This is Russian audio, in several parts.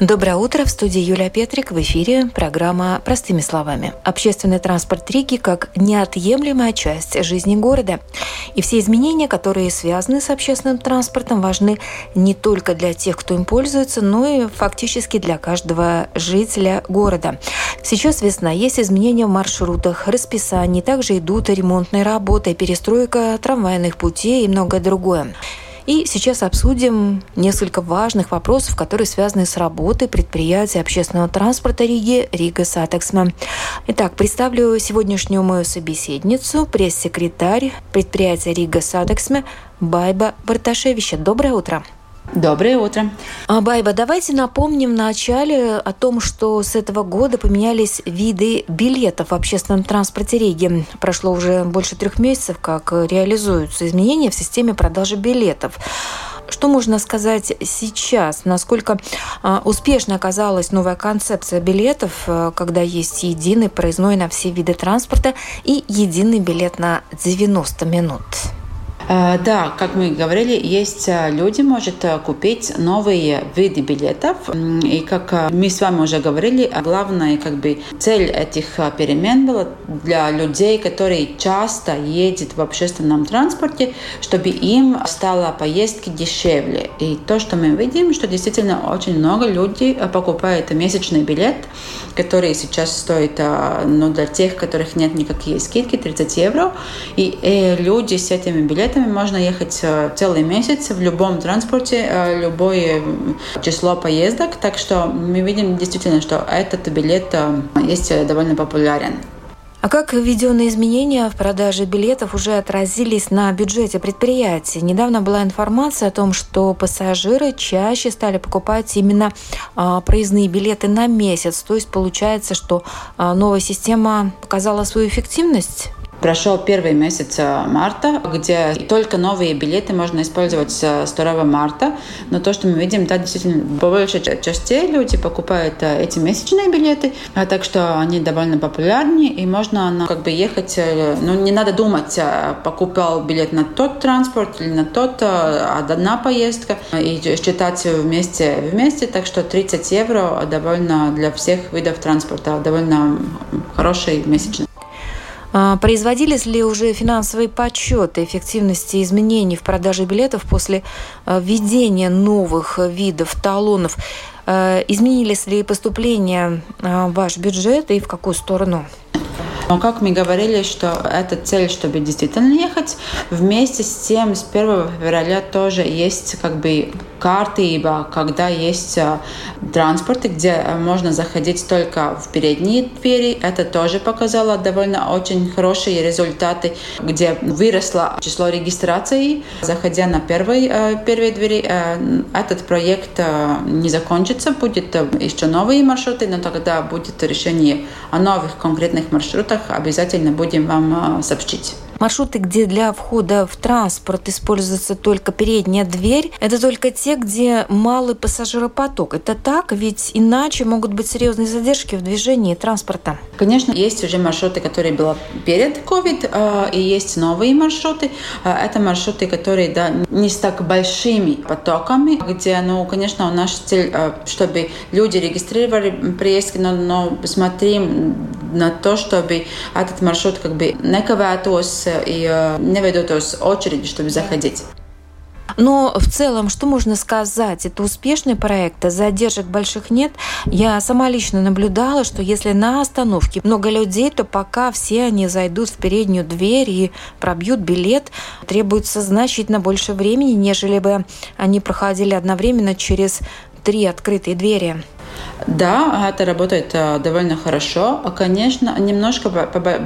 Доброе утро. В студии Юлия Петрик. В эфире программа «Простыми словами». Общественный транспорт Риги как неотъемлемая часть жизни города. И все изменения, которые связаны с общественным транспортом, важны не только для тех, кто им пользуется, но и фактически для каждого жителя города. Сейчас весна, есть изменения в маршрутах, расписании, также идут ремонтные работы, перестройка трамвайных путей и многое другое. И сейчас обсудим несколько важных вопросов, которые связаны с работой предприятия общественного транспорта Риги Rīgas Satiksme. Итак, представлю сегодняшнюю мою собеседницу, пресс-секретарь предприятия Rīgas Satiksme Байба Барташевича. Доброе утро. Доброе утро. А, Байба, давайте напомним в начале о том, что с этого года поменялись виды билетов в общественном транспорте Риги. Прошло уже больше трех месяцев, как реализуются изменения в системе продажи билетов. Что можно сказать сейчас? Насколько а, успешно оказалась новая концепция билетов, а, когда есть единый проездной на все виды транспорта и единый билет на 90 минут? Э, да, как мы говорили, есть э, люди, может э, купить новые виды билетов. И как мы с вами уже говорили, главная как бы, цель этих перемен была для людей, которые часто едут в общественном транспорте, чтобы им стала поездки дешевле. И то, что мы видим, что действительно очень много людей покупают месячный билет, который сейчас стоит ну, для тех, которых нет никаких скидки, 30 евро. И э, люди с этими билетами билетами можно ехать э, целый месяц в любом транспорте, э, любое число поездок. Так что мы видим действительно, что этот билет э, есть довольно популярен. А как введенные изменения в продаже билетов уже отразились на бюджете предприятия? Недавно была информация о том, что пассажиры чаще стали покупать именно а, проездные билеты на месяц. То есть получается, что а, новая система показала свою эффективность? Прошел первый месяц э, марта, где только новые билеты можно использовать с 2 марта. Но то, что мы видим, да, действительно, по большей части люди покупают э, эти месячные билеты, а так что они довольно популярны, и можно ну, как бы ехать, э, ну, не надо думать, покупал билет на тот транспорт или на тот, одна поездка, и считать вместе, вместе, так что 30 евро довольно для всех видов транспорта, довольно хороший месячный. А, производились ли уже финансовые подсчеты эффективности изменений в продаже билетов после а, введения новых видов талонов? А, изменились ли поступления в ваш бюджет и в какую сторону? Но как мы говорили, что эта цель, чтобы действительно ехать, вместе с тем с 1 февраля тоже есть как бы kārtība, когда есть э, транспорты, где э, можно заходить только в передние двери. Это тоже показало довольно очень хорошие результаты, где выросло число регистраций, заходя на первые, э, первые двери. Этот проект не закончится, будет еще новые маршруты, но тогда будет решение о новых конкретных маршрутах обязательно будем вам сообщить. Маршруты, где для входа в транспорт используется только передняя дверь, это только те, где малый пассажиропоток. Это так? Ведь иначе могут быть серьезные задержки в движении транспорта. Конечно, есть уже маршруты, которые были перед COVID, а, и есть новые маршруты. А, это маршруты, которые да, не с так большими потоками, где, ну, конечно, у нас цель, а, чтобы люди регистрировали приездки, но, но смотрим на то, чтобы этот маршрут как бы не кавētos и не ведotos очереди, чтобы заходить. Но в целом, что можно сказать? Это успешный проект, задержек больших нет. Я сама лично наблюдала, что если на остановке много людей, то пока все они зайдут в переднюю дверь и пробьют билет, требуется значительно больше времени, нежели бы они проходили одновременно через три открытые двери. Да, это работает э, довольно хорошо. Конечно, немножко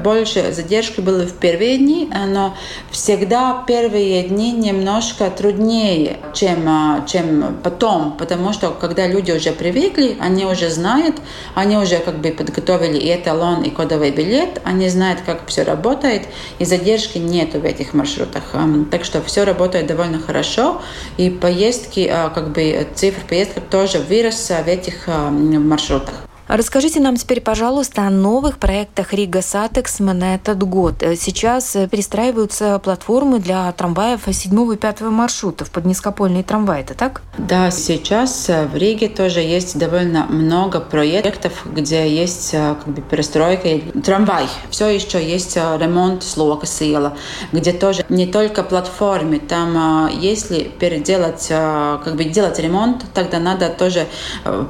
больше задержки было в первые дни, э, но всегда первые дни немножко труднее, чем, э, чем потом, потому что когда люди уже привыкли, они уже знают, они уже как бы подготовили и эталон, и кодовый билет, они знают, как все работает, и задержки нету в этих маршрутах. Эм, так что все работает довольно хорошо, и поездки, как бы цифра поездок тоже вырос в этих маршрутах. Расскажите нам теперь, пожалуйста, о новых проектах Рига Сатекс на этот год. Сейчас перестраиваются платформы для трамваев 7 и 5 маршрутов под низкопольные трамваи, это так? Да, сейчас в Риге тоже есть довольно много проектов, где есть как бы перестройка трамвай. Все еще есть ремонт Слока Сила, где тоже не только платформы, там если переделать, как бы делать ремонт, тогда надо тоже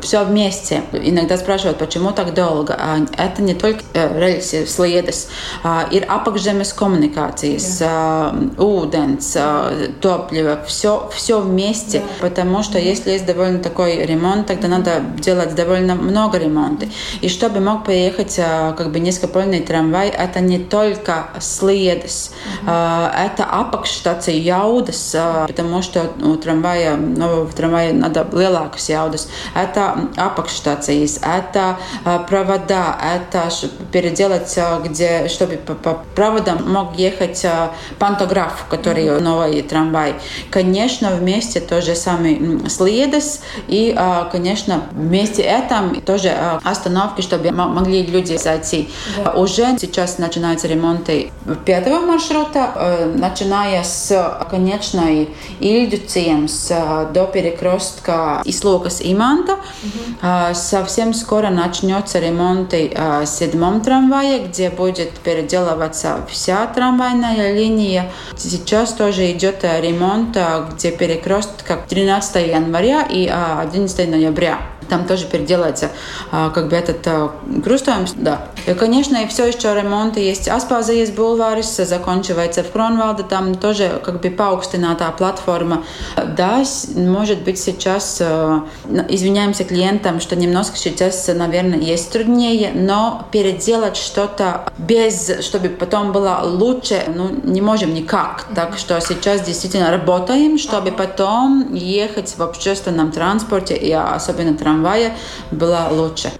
все вместе. Иногда спрашивают, saprot, почему так долго. Это не только рельсы, слiedes, ir apakšzemes коммуникацijas, ūdens, топливо, все, все вместе, потому что если есть довольно такой ремонт, тогда надо делать довольно много ремонта. И чтобы мог поехать как бы низкопольный трамвай, это не только слiedes, это апакштация jaudas, потому что у трамвая, нового трамвая надо lielākas jaudas. Это апакштацijas, это это провода, это переделать, где, чтобы по, по проводам мог ехать пантограф, который новый трамвай. Конечно, вместе тоже самый следес и, конечно, вместе этом тоже остановки, чтобы могли люди зайти. Да. Уже сейчас начинаются ремонты пятого маршрута, начиная с конечной Ильдюциемс до перекрестка Ислокас Иманта. Угу. Совсем скоро начнется ремонт в седьмом трамвае, где будет переделываться вся трамвайная линия. Сейчас тоже идет ремонт, где перекрестка 13 января и 11 ноября там тоже переделается а, как бы этот крустājums. Да. И, конечно, и все еще ремонт есть. Аспаза есть бульварис, закончивается в Кронвалде, там тоже как бы пааugstinātā платформа. Да, может быть сейчас, извиняемся клиентам, что немножко сейчас, наверное, есть труднее, но переделать что-то без, чтобы потом было лучше, ну, не можем никак. Так что сейчас действительно работаем, чтобы потом ехать в общественном транспорте и особенно трамвае трамвая была лучше.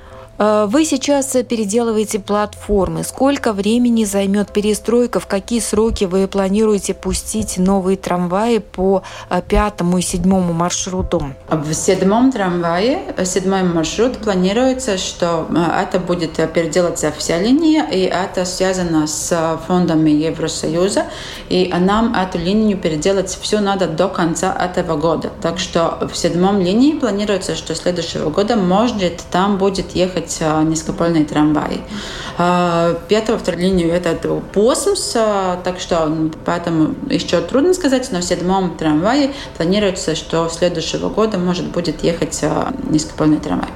А, вы сейчас переделываете платформы. Сколько времени займет перестройка? В какие сроки вы планируете пустить новые трамваи по а, пятому и седьмому маршруту? В седьмом трамвае, седьмой маршрут, планируется, что а, это будет переделаться вся линия, и это связано с фондами Евросоюза, и нам эту линию переделать все надо до конца этого года. Так что в седьмом линии планируется, что следующего года может там будет ехать ехать низкопольные трамваи. Пятого второй линию это посмс, так что поэтому еще трудно сказать, но в седьмом трамвае планируется, что следующего года может будет ехать низкопольный трамвай.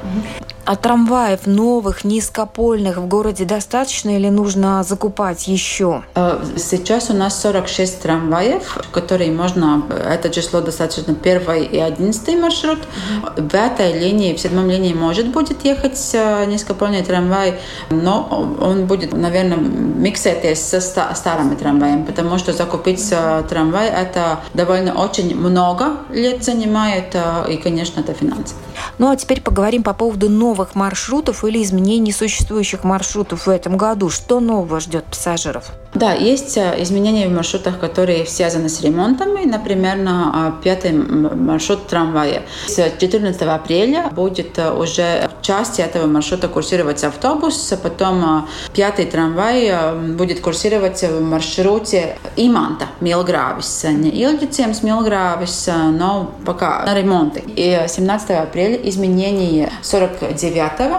А трамваев новых, низкопольных в городе достаточно или нужно закупать еще? Э, сейчас у нас 46 трамваев, которые можно, это число достаточно первый и одиннадцатый маршрут. Mm-hmm. В этой линии, в седьмом линии может будет ехать э, низкопольный трамвай, но он будет, наверное, миксироваться со старыми трамваями, потому что закупить э, трамвай это довольно очень много лет занимает, и, конечно, это финансы. Ну а теперь поговорим по поводу новых маршрутов или изменений существующих маршрутов в этом году. Что нового ждет пассажиров? Да, есть э, изменения в маршрутах, которые связаны с ремонтами. Например, на э, пятый маршрут трамвая. С 14 апреля будет э, уже в части этого маршрута курсировать автобус, а потом пятый трамвай будет курсировать в маршруте Иманта, Милгравис. Не Илгицемс, Милгравис, но пока на ремонте. И 17 апреля изменение 49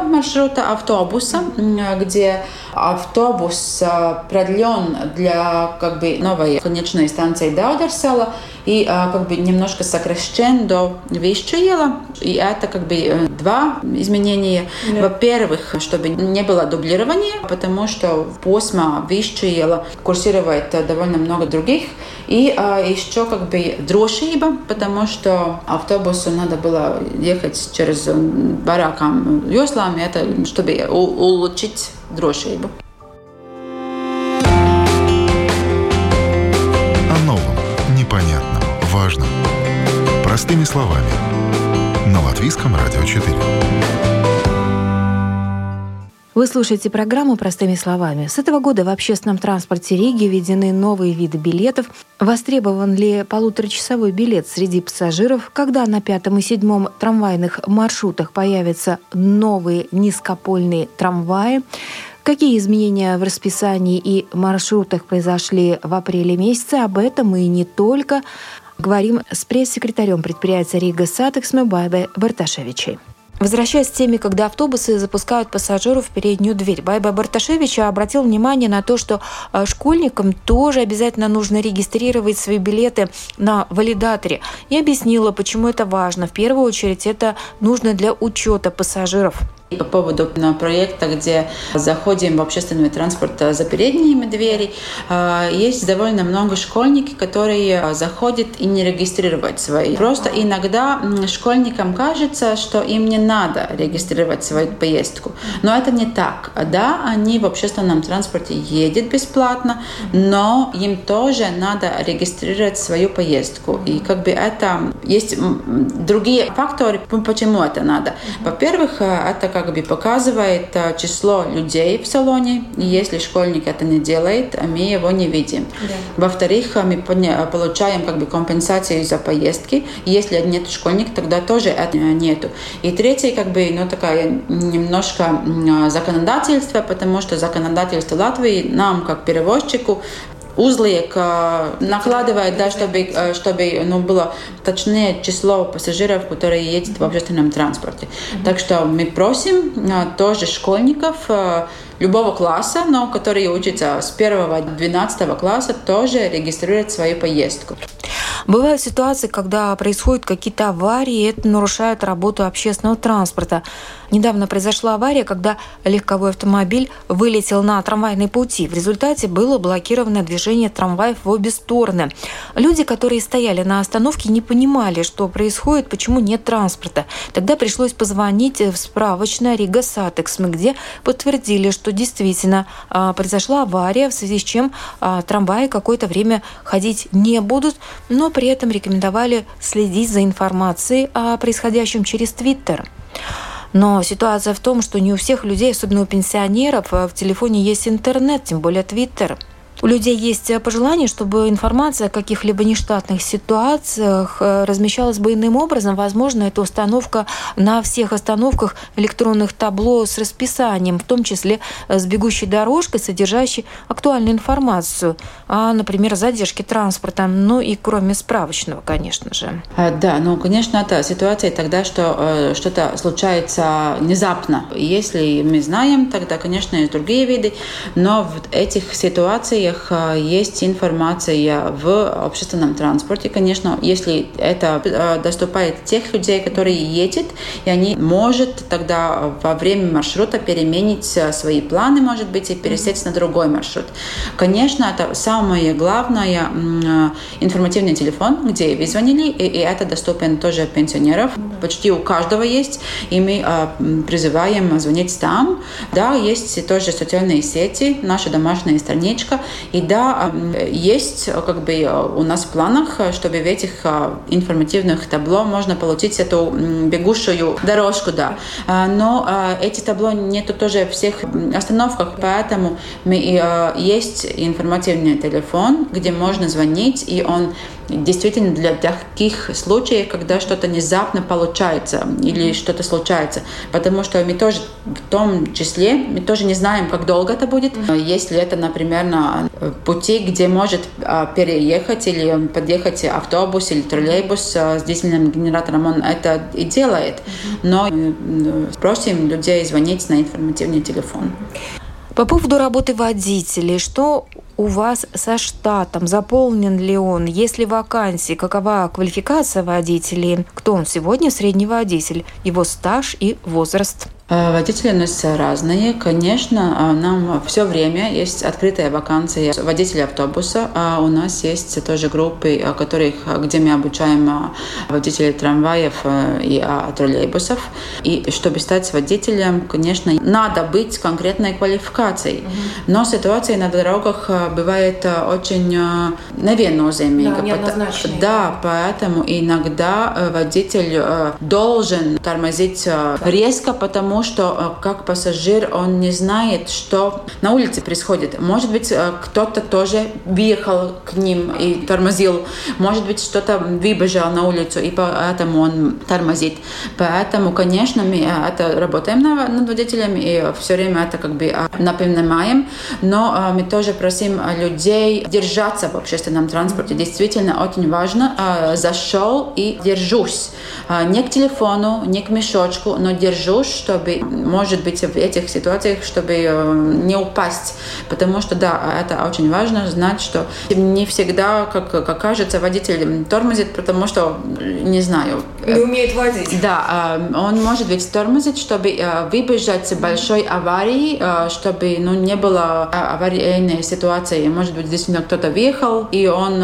маршрута автобуса, где автобус продлен для как бы новой конечной станции Даудерсала и как бы немножко сокращен до Вишчуела. И это как бы два изменения. Yeah. Во-первых, чтобы не было дублирования, потому что Посма Вишчуела курсирует довольно много других. И а, еще как бы дрошиба, потому что автобусу надо было ехать через баракам joslām, это чтобы улучшить дрошибу. Простыми словами. На Латвийском радио 4. Вы слушаете программу «Простыми словами». С этого года в общественном транспорте Риги введены новые виды билетов. Востребован ли полуторачасовой билет среди пассажиров, когда на пятом и седьмом трамвайных маршрутах появятся новые низкопольные трамваи? Какие изменения в расписании и маршрутах произошли в апреле месяце? Об этом и не только. Говорим с пресс-секретарем предприятия Rīgas Satiksme Байбе Барташевичей. Возвращаясь к теме, когда автобусы запускают пассажиров в переднюю дверь, Байба Барташевича обратил внимание на то, что э, школьникам тоже обязательно нужно регистрировать свои билеты на валидаторе. И объяснила, почему это важно. В первую очередь это нужно для учета пассажиров. По поводу проекта, где заходим в общественный транспорт э, за передними двери, э, есть довольно много школьников, которые э, заходят и не регистрируют свои. Просто иногда школьникам кажется, что им не надо регистрировать свою поездку. Но это не так. Да, они в общественном транспорте едут бесплатно, но им тоже надо регистрировать свою поездку. И как бы это есть другие факторы, почему это надо. Во-первых, это как бы показывает э, число людей в салоне. И если школьник это не делает, мы его не видим. Да. Во-вторых, мы получаем как бы компенсацию за поездки. Если нет школьника, тогда тоже это нету. И третье, как бы, ну, такая немножко законодательство, потому что законодательство Латвии нам, как перевозчику, узлик накладывает, да, чтобы, чтобы ну, было точнее число пассажиров, которые едут в общественном транспорте. Mm-hmm. Так что мы просим тоже школьников любого класса, но которые учатся с 1-12 класса, тоже регистрировать свою поездку. Бывают ситуации, когда происходят какие-то аварии, это нарушает работу общественного транспорта. Недавно произошла авария, когда легковой автомобиль вылетел на трамвайные пути. В результате было блокировано движение трамваев в обе стороны. Люди, которые стояли на остановке, не понимали, что происходит, почему нет транспорта. Тогда пришлось позвонить в справочное Rīgas Satiksme, где подтвердили, что действительно а, произошла авария, в связи с чем а, трамваи какое-то время ходить не будут, но при этом рекомендовали следить за информацией о происходящем через Твиттер. Но ситуация в том, что не у всех людей, особенно у пенсионеров, в телефоне есть интернет, тем более Твиттер – у людей есть э, пожелание, чтобы информация о каких-либо нештатных ситуациях э, размещалась бы иным образом. Возможно, это установка на всех остановках электронных табло с расписанием, в том числе э, с бегущей дорожкой, содержащей актуальную информацию, а, например, задержки транспорта, ну и кроме справочного, конечно же. Да, ну, конечно, это ситуация тогда, что что-то случается внезапно. Если мы знаем, тогда, конечно, есть другие виды, но в этих ситуациях случаях э, есть информация в общественном транспорте. Конечно, если это э, доступает тех людей, которые едут, и они может тогда во время маршрута переменить э, свои планы, может быть, и пересесть на другой маршрут. Конечно, это самое главное информативный телефон, где вы звонили, и это доступен тоже пенсионеров. Почти у каждого есть, и мы призываем звонить там. Да, есть тоже социальные сети, наша домашняя страничка, и да, есть как бы у нас в планах, чтобы в этих информативных табло можно получить эту бегущую дорожку, да. Но эти табло нету тоже всех остановках, поэтому мы, есть информативный телефон, где можно звонить, и он действительно для таких случаев, когда что-то внезапно получается или что-то случается. Потому что мы тоже в том числе, мы тоже не знаем, как долго это будет. Если это, например, на пути, где может а, переехать или подъехать автобус или троллейбус а, с дизельным генератором, он это и делает. Но просим людей звонить на информативный телефон. По поводу работы водителей, что у вас со штатом? Заполнен ли он? Есть ли вакансии? Какова квалификация водителей? Кто он сегодня? Средний водитель. Его стаж и возраст? Э, водители нас разные. Конечно, а, нам все время есть открытая вакансия водителя автобуса. А у нас есть тоже группы, которых, где мы обучаем а, водителей трамваев э, и троллейбусов. И чтобы стать водителем, конечно, надо быть конкретной квалификацией. Но ситуация на дорогах э, бывает очень неviennozīmīga. Да, да, поэтому иногда водитель должен тормозить резко, потому потому что как пассажир он не знает, что на улице происходит. Может быть, кто-то тоже въехал к ним и тормозил. Может быть, что-то выбежал на улицу, и поэтому он тормозит. Поэтому, конечно, мы это работаем над водителями и все время это как бы напоминаем. Но мы тоже просим людей держаться в общественном транспорте. Действительно, очень важно. Зашел и держусь. Не к телефону, не к мешочку, но держусь, чтобы, может быть, в этих ситуациях, чтобы не упасть. Потому что, да, это очень важно знать, что не всегда, как, как кажется, водитель тормозит, потому что, не знаю... Не умеет водить. Да, он может быть тормозит, чтобы выбежать с большой аварии, чтобы ну, не было аварийной ситуации. Может быть, действительно кто-то въехал, и он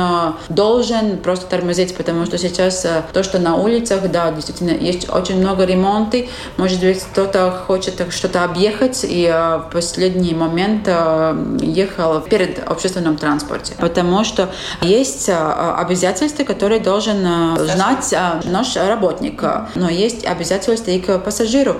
должен просто тормозить, потому что сейчас то, что на улицах, да, действительно, есть очень много ремонта. Может быть, кто-то хочет что-то объехать, и в последний момент ехал перед общественным транспорте. Потому что есть обязательства, которые должен знать наш работник. Но есть обязательства и к пассажиру.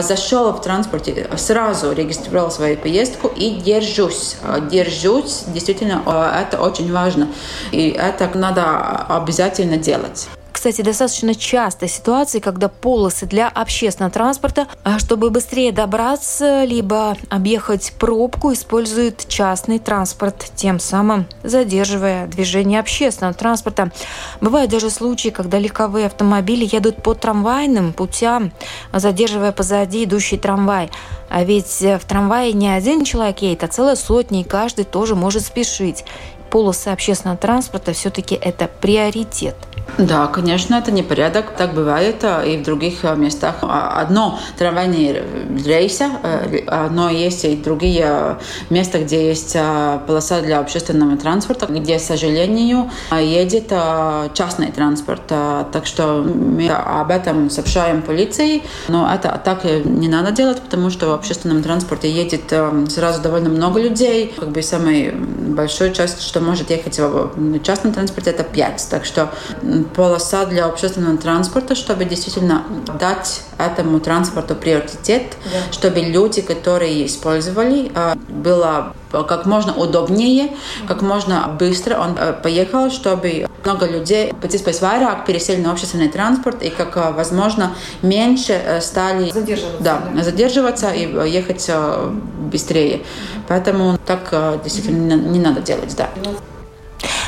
Зашел в транспорте, сразу регистрировал свою поездку и держусь. Держусь, действительно, это очень важно. И это надо обязательно делать кстати, достаточно частой ситуации, когда полосы для общественного транспорта, а чтобы быстрее добраться, либо объехать пробку, используют частный транспорт, тем самым задерживая движение общественного транспорта. Бывают даже случаи, когда легковые автомобили едут по трамвайным путям, задерживая позади идущий трамвай. А ведь в трамвае не один человек едет, а целая сотня, и каждый тоже может спешить. Полосы общественного транспорта все-таки это приоритет. Да, конечно, это не порядок. Так бывает а, и в других а, местах. А, одно трамвайные рейсы, но есть и другие места, где есть полоса для общественного транспорта, где, к сожалению, едет частный транспорт. Так что мы об этом сообщаем полиции. Но это так не надо делать, потому что в общественном транспорте едет сразу довольно много людей. Как бы самая большая часть, что может ехать в частном транспорте, это 5. Так что полоса для общественного транспорта, чтобы действительно дать этому транспорту приоритет, да. чтобы люди, которые использовали, а, было как можно удобнее, как можно быстро он э, поехал, чтобы много людей iespējas vairāk пересели на общественный транспорт и как э, возможно меньше э, стали задерживаться, да, да. задерживаться и ехать быстрее. Поэтому так действительно не надо делать, да.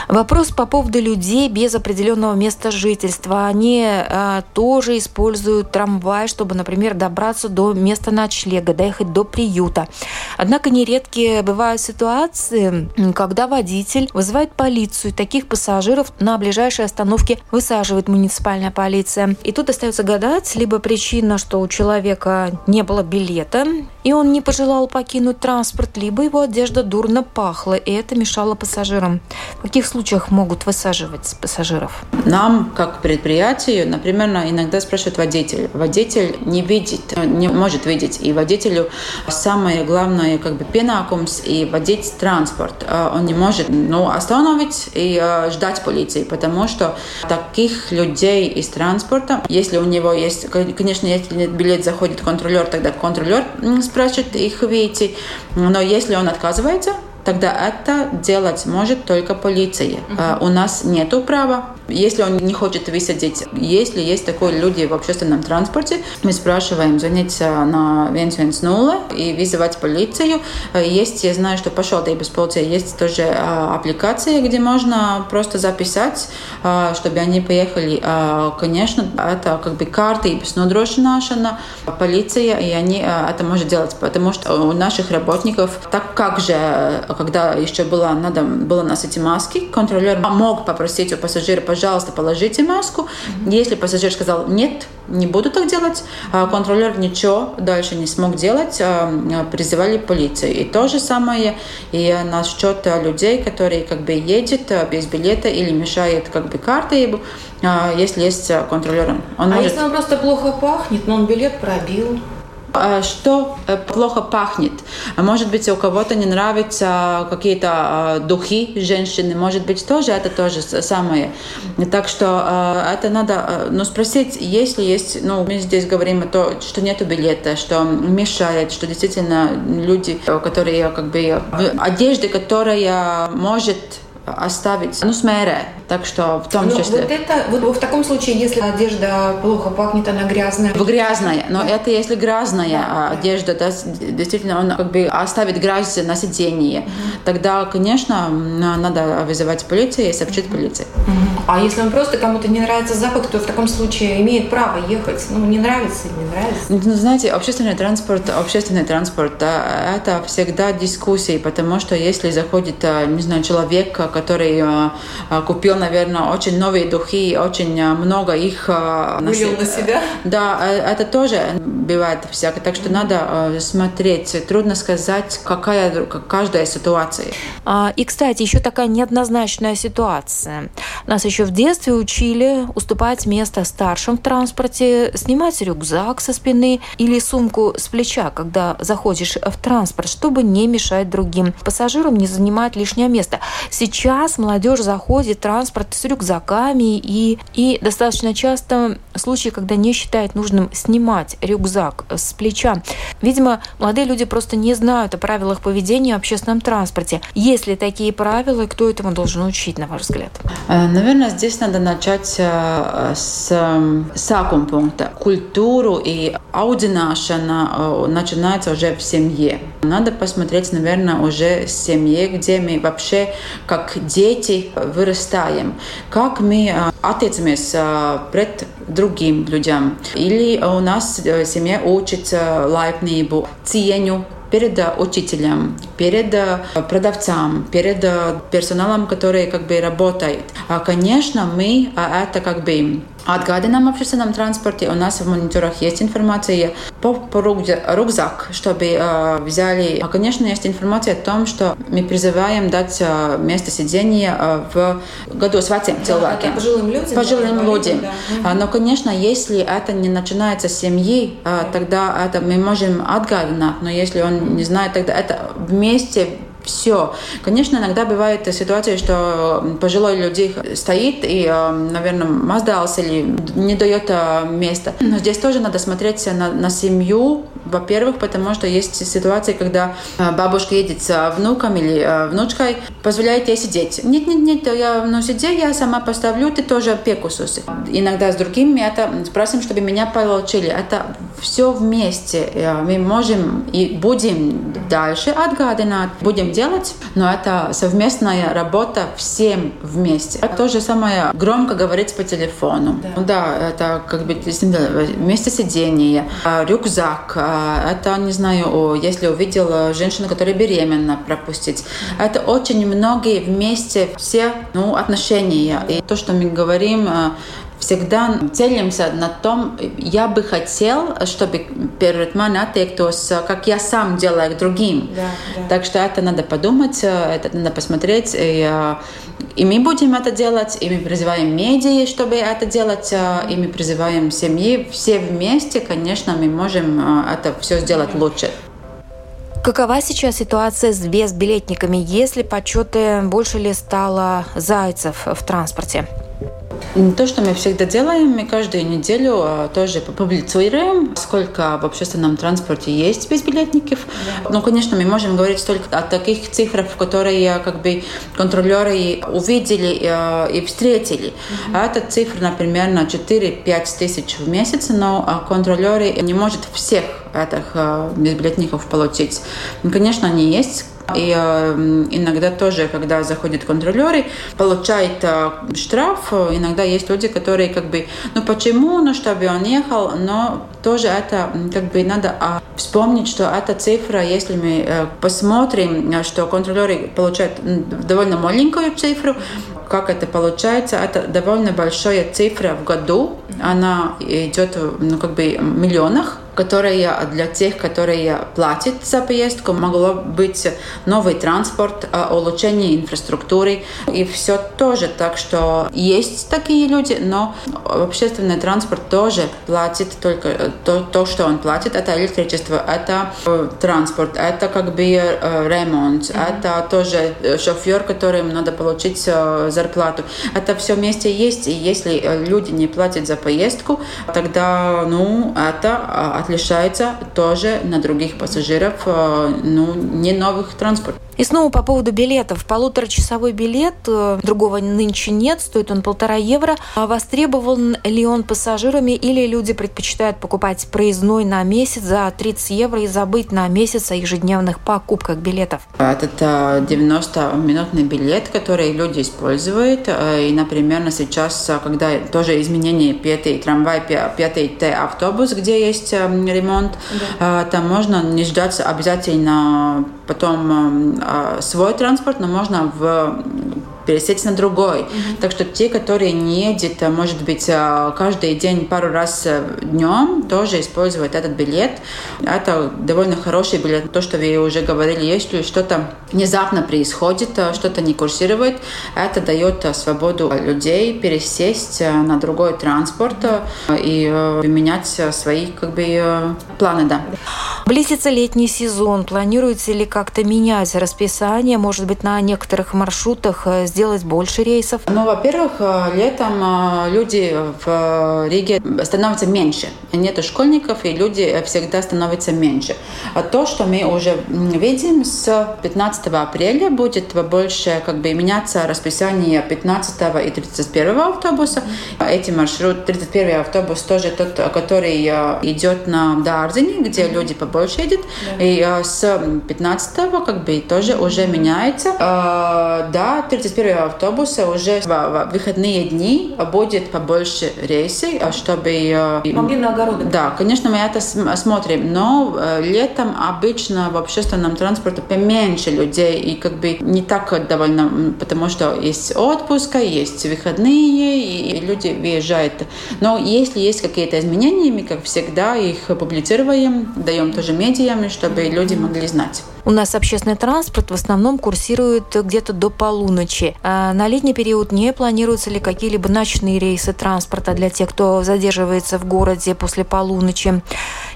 Вопрос по поводу людей без определенного места жительства. Они а, тоже используют трамвай, чтобы, например, добраться до места ночлега, доехать до приюта. Однако нередки бывают ситуации, когда водитель вызывает полицию, таких пассажиров на ближайшей остановке высаживает муниципальная полиция. И тут остается гадать, либо причина, что у человека не было билета, и он не пожелал покинуть транспорт, либо его одежда дурно пахла, и это мешало пассажирам. В каких случаях могут высаживать пассажиров? Нам, как предприятию, например, иногда спрашивают водитель. Водитель не видит, не может видеть. И водителю самое главное, как бы, пенакумс и водить транспорт. А он не может ну, остановить и а, ждать полиции, потому что таких людей из транспорта, если у него есть, конечно, если билет заходит контролер, тогда контролер спрашивает их выйти. Но если он отказывается, тогда это делать может только полиция. Uh-huh. У нас нет права. Если он не хочет высадить, если есть такие люди в общественном транспорте, мы спрашиваем звонить на 110 и вызывать полицию. А, есть, я знаю, что пошел да и без полиции, есть тоже а, аппликация, где можно просто записать, чтобы они поехали. Конечно, это как бы карты и без нодrošināšana, полиция, и они это может делать, потому что у наших работников, так как же когда еще было, надо было носить маски, контролер мог попросить у пассажира, пожалуйста, положите маску. Если пассажир сказал нет, не буду так делать, а контролер ничего дальше не смог делать, а, призывали полицию. И то же самое и насчет людей, которые как бы едет без билета или мешает как бы карты, если есть контролер. Он а может... если он просто плохо пахнет, но он билет пробил? А что э, плохо пахнет. А может быть, у кого-то не нравятся какие-то а, духи женщины, может быть, тоже это тоже самое. Так что это надо ну, спросить, если есть, ну, мы здесь говорим о том, что нет билета, что мешает, что действительно люди, которые как бы в одежде, которая может оставить, ну, смере. Так что в том но числе... Вот это, вот в таком случае, если одежда плохо пахнет, она грязная. В грязная, но это если грязная да, одежда, да, действительно, он как бы оставит грязь на сиденье, угу. тогда, конечно, надо вызывать полицию и сообщить угу. полиции. Угу. А если он просто кому-то не нравится запах, то в таком случае имеет право ехать. Ну, не нравится не нравится. Ну, знаете, общественный транспорт, общественный транспорт, да, это всегда дискуссии, потому что если заходит, не знаю, человек, который купил купил, наверное, очень новые духи, очень э, много их э, вылил на себя. Да, э, это тоже бывает всякое. Так что надо смотреть. Трудно сказать, какая каждая ситуация. А, и, кстати, еще такая неоднозначная ситуация. Нас еще в детстве учили уступать место старшим в транспорте, снимать рюкзак со спины или сумку с плеча, когда заходишь в транспорт, чтобы не мешать другим пассажирам, не занимать лишнее место. Сейчас молодежь заходит в транспорт с рюкзаками и, и достаточно часто случаи, когда не считает нужным снимать рюкзак с плеча. Видимо, молодые люди просто не знают о правилах поведения в общественном транспорте. Есть ли такие правила, кто этому должен учить, на ваш взгляд? Э, наверное, здесь надо начать э, с сакум пункта. Культуру и аудинашана э, начинается уже в семье. Надо посмотреть, наверное, уже в семье, где мы вообще как дети вырастаем strādājam, как мы attiecamies pret другим людям. Или у нас в семье учится laipnību, cieņu, перед учителем, перед продавцам, перед персоналом, который как бы работает. Конечно, мы это как бы Atgādinām общественном транспорте, у нас в мониторах есть информация по, по рюкзак, чтобы э, взяли. А, конечно, есть информация о том, что мы призываем дать э, место сидения э, в году с вeciem cilvēkiem. Да, пожилым людям. Пожилым людям. Да. Но, конечно, если это не начинается с семьи, э, тогда это мы можем отгадать, но если он не знает, тогда это вместе все. Конечно, иногда бывает ситуация, что пожилой люди стоит и, э, наверное, маздался или не дает э, места. Но здесь тоже надо смотреть на, на семью, во-первых, потому что есть ситуации, когда э, бабушка едет с внуком или внучкой, позволяет ей сидеть. Нет, нет, нет, я ну, сиди, я сама поставлю, ты тоже пекусусы. Иногда с другими это спрашиваем, чтобы меня получили. Это все вместе. Мы можем и будем дальше отгадывать, будем делать, но это совместная работа всем вместе. Это то же самое громко говорить по телефону. Да, да это как бы вместе сидения, а, рюкзак. А, это, не знаю, если увидел женщину, которая беременна, пропустить. Это очень многие вместе все ну, отношения. И то, что мы говорим, а, всегда целимся на том, я бы хотел, чтобы перед мной attiektos, как я сам делаю к другим. Да, да. Так что это надо подумать, это надо посмотреть. И, и мы будем это делать, и мы призываем медиа, чтобы это делать, и мы призываем семьи. Все вместе, конечно, мы можем это все сделать лучше. Какова сейчас ситуация с безбилетниками? Есть ли почеты, больше ли стало зайцев в транспорте? То, что мы всегда делаем, мы каждую неделю а, тоже публицируем, сколько в общественном транспорте есть безбилетников. Да. Ну, конечно, мы можем говорить только о таких цифрах, которые как бы контролеры увидели а, и встретили. Mm-hmm. А эта цифра, например, на 4-5 тысяч в месяц, но а, контролеры не может всех этих безбилетников получить. Конечно, они есть, и э, иногда тоже, когда заходят контролеры, получает э, штраф. Иногда есть люди, которые как бы, ну почему, ну чтобы он ехал, но тоже это как бы надо а, вспомнить, что эта цифра, если мы э, посмотрим, что контролеры получают довольно маленькую цифру, как это получается, это довольно большая цифра в году, она идет ну, как бы в миллионах, которые для тех, которые платят за поездку, могло быть новый транспорт, улучшение инфраструктуры и все тоже. Так что есть такие люди, но общественный транспорт тоже платит только то, то что он платит. Это электричество, это транспорт, это как бы ремонт, mm-hmm. это тоже шофер, которому надо получить зарплату. Это все вместе есть. И если люди не платят за поездку, тогда ну, это отличается тоже на других пассажиров, ну, не новых транспортов. И снова по поводу билетов. Полуторачасовой билет, э, другого нынче нет, стоит он полтора евро. А востребован ли он пассажирами или люди предпочитают покупать проездной на месяц за 30 евро и забыть на месяц о ежедневных покупках билетов? Это 90-минутный билет, который люди используют. Э, и, например, сейчас, э, когда тоже изменение пятый трамвай, пятый Т-автобус, где есть ремонт, да. там можно не ждать обязательно потом свой транспорт, но можно в пересесть на другой. Mm-hmm. Так что те, которые не едут, а, может быть, а, каждый день пару раз днем, тоже используют этот билет. Это довольно хороший билет. То, что вы уже говорили, если что-то внезапно происходит, что-то не курсирует, это дает свободу людей пересесть на другой транспорт и поменять свои как бы, планы. Да. Близится летний сезон. Планируется ли как-то менять расписание? Может быть, на некоторых маршрутах э, сделать больше рейсов? Ну, во-первых, э, летом э, люди в Риге становятся меньше. Нету школьников, и люди всегда становятся меньше. А то, что мы уже видим, с 15 апреля будет больше как бы меняться расписание 15 и 31 автобуса. Эти маршрут, 31 автобус тоже тот, который идет на Дарзине, где люди по больше едет. Да. И с 15-го как бы тоже уже меняется. Да, 31 автобуса уже в, выходные дни будет побольше рейсов, а, чтобы... Могли на огороды. Да, конечно, мы это смотрим, но а, летом обычно в общественном транспорте поменьше людей и как бы не так довольно, потому что есть отпуска, есть выходные, и люди выезжают. Но если есть какие-то изменения, мы, как всегда, их публицируем, даем тоже медиами, чтобы люди могли знать. У нас общественный транспорт в основном курсирует где-то до полуночи. А на летний период не планируются ли какие-либо ночные рейсы транспорта для тех, кто задерживается в городе после полуночи?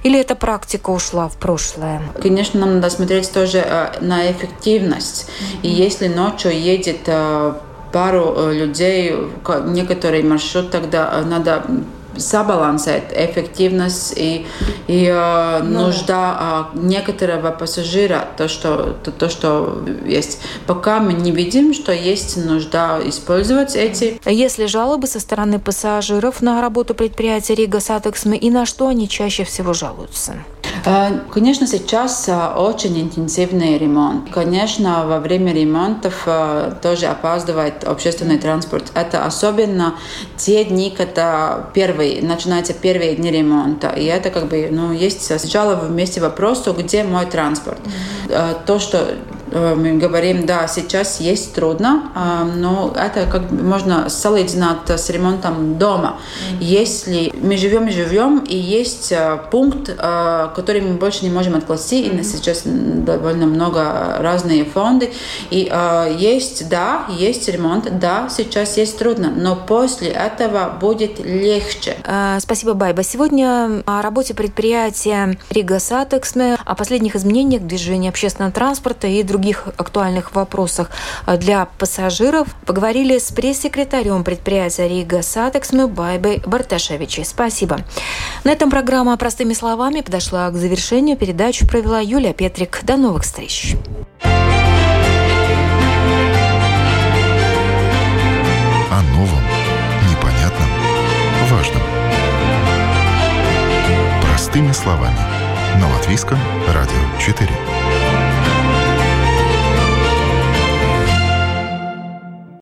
Или эта практика ушла в прошлое? Конечно, нам надо смотреть тоже э, на эффективность. Mm-hmm. И если ночью едет э, пару э, людей, некоторый маршрут, тогда надо sabalansēt эффективность и, и э, ну, нужда э, некоторого пассажира, то что, то, то, что есть. Пока мы не видим, что есть нужда использовать эти. Если жалобы со стороны пассажиров на работу предприятия Рига Сатексмы и на что они чаще всего жалуются? Э, конечно, сейчас э, очень интенсивный ремонт. Конечно, во время ремонтов э, тоже опаздывает общественный транспорт. Это особенно те дни, когда первый, начинаются первые дни ремонта. И это как бы, ну, есть сначала вместе вопросу, где мой транспорт. То, что мы говорим, да, сейчас есть трудно, а, но это как можно салыдzināt с ремонтом дома. Если мы живем живем, и есть э, пункт, э, который мы больше не можем откласти, и сейчас довольно много разные фонды, и есть, да, есть ремонт, да, сейчас есть трудно, но после этого будет легче. Спасибо, Байба. Сегодня о работе предприятия Rīgas Satiksme, о последних изменениях движения общественного транспорта и других других актуальных вопросах для пассажиров поговорили с пресс-секретарем предприятия Rīgas Satiksme Байбой Барташевичей. Спасибо. На этом программа «Простыми словами» подошла к завершению. Передачу провела Юлия Петрик. До новых встреч. О новом, непонятном, важном. Простыми словами. На Латвийском радио 4.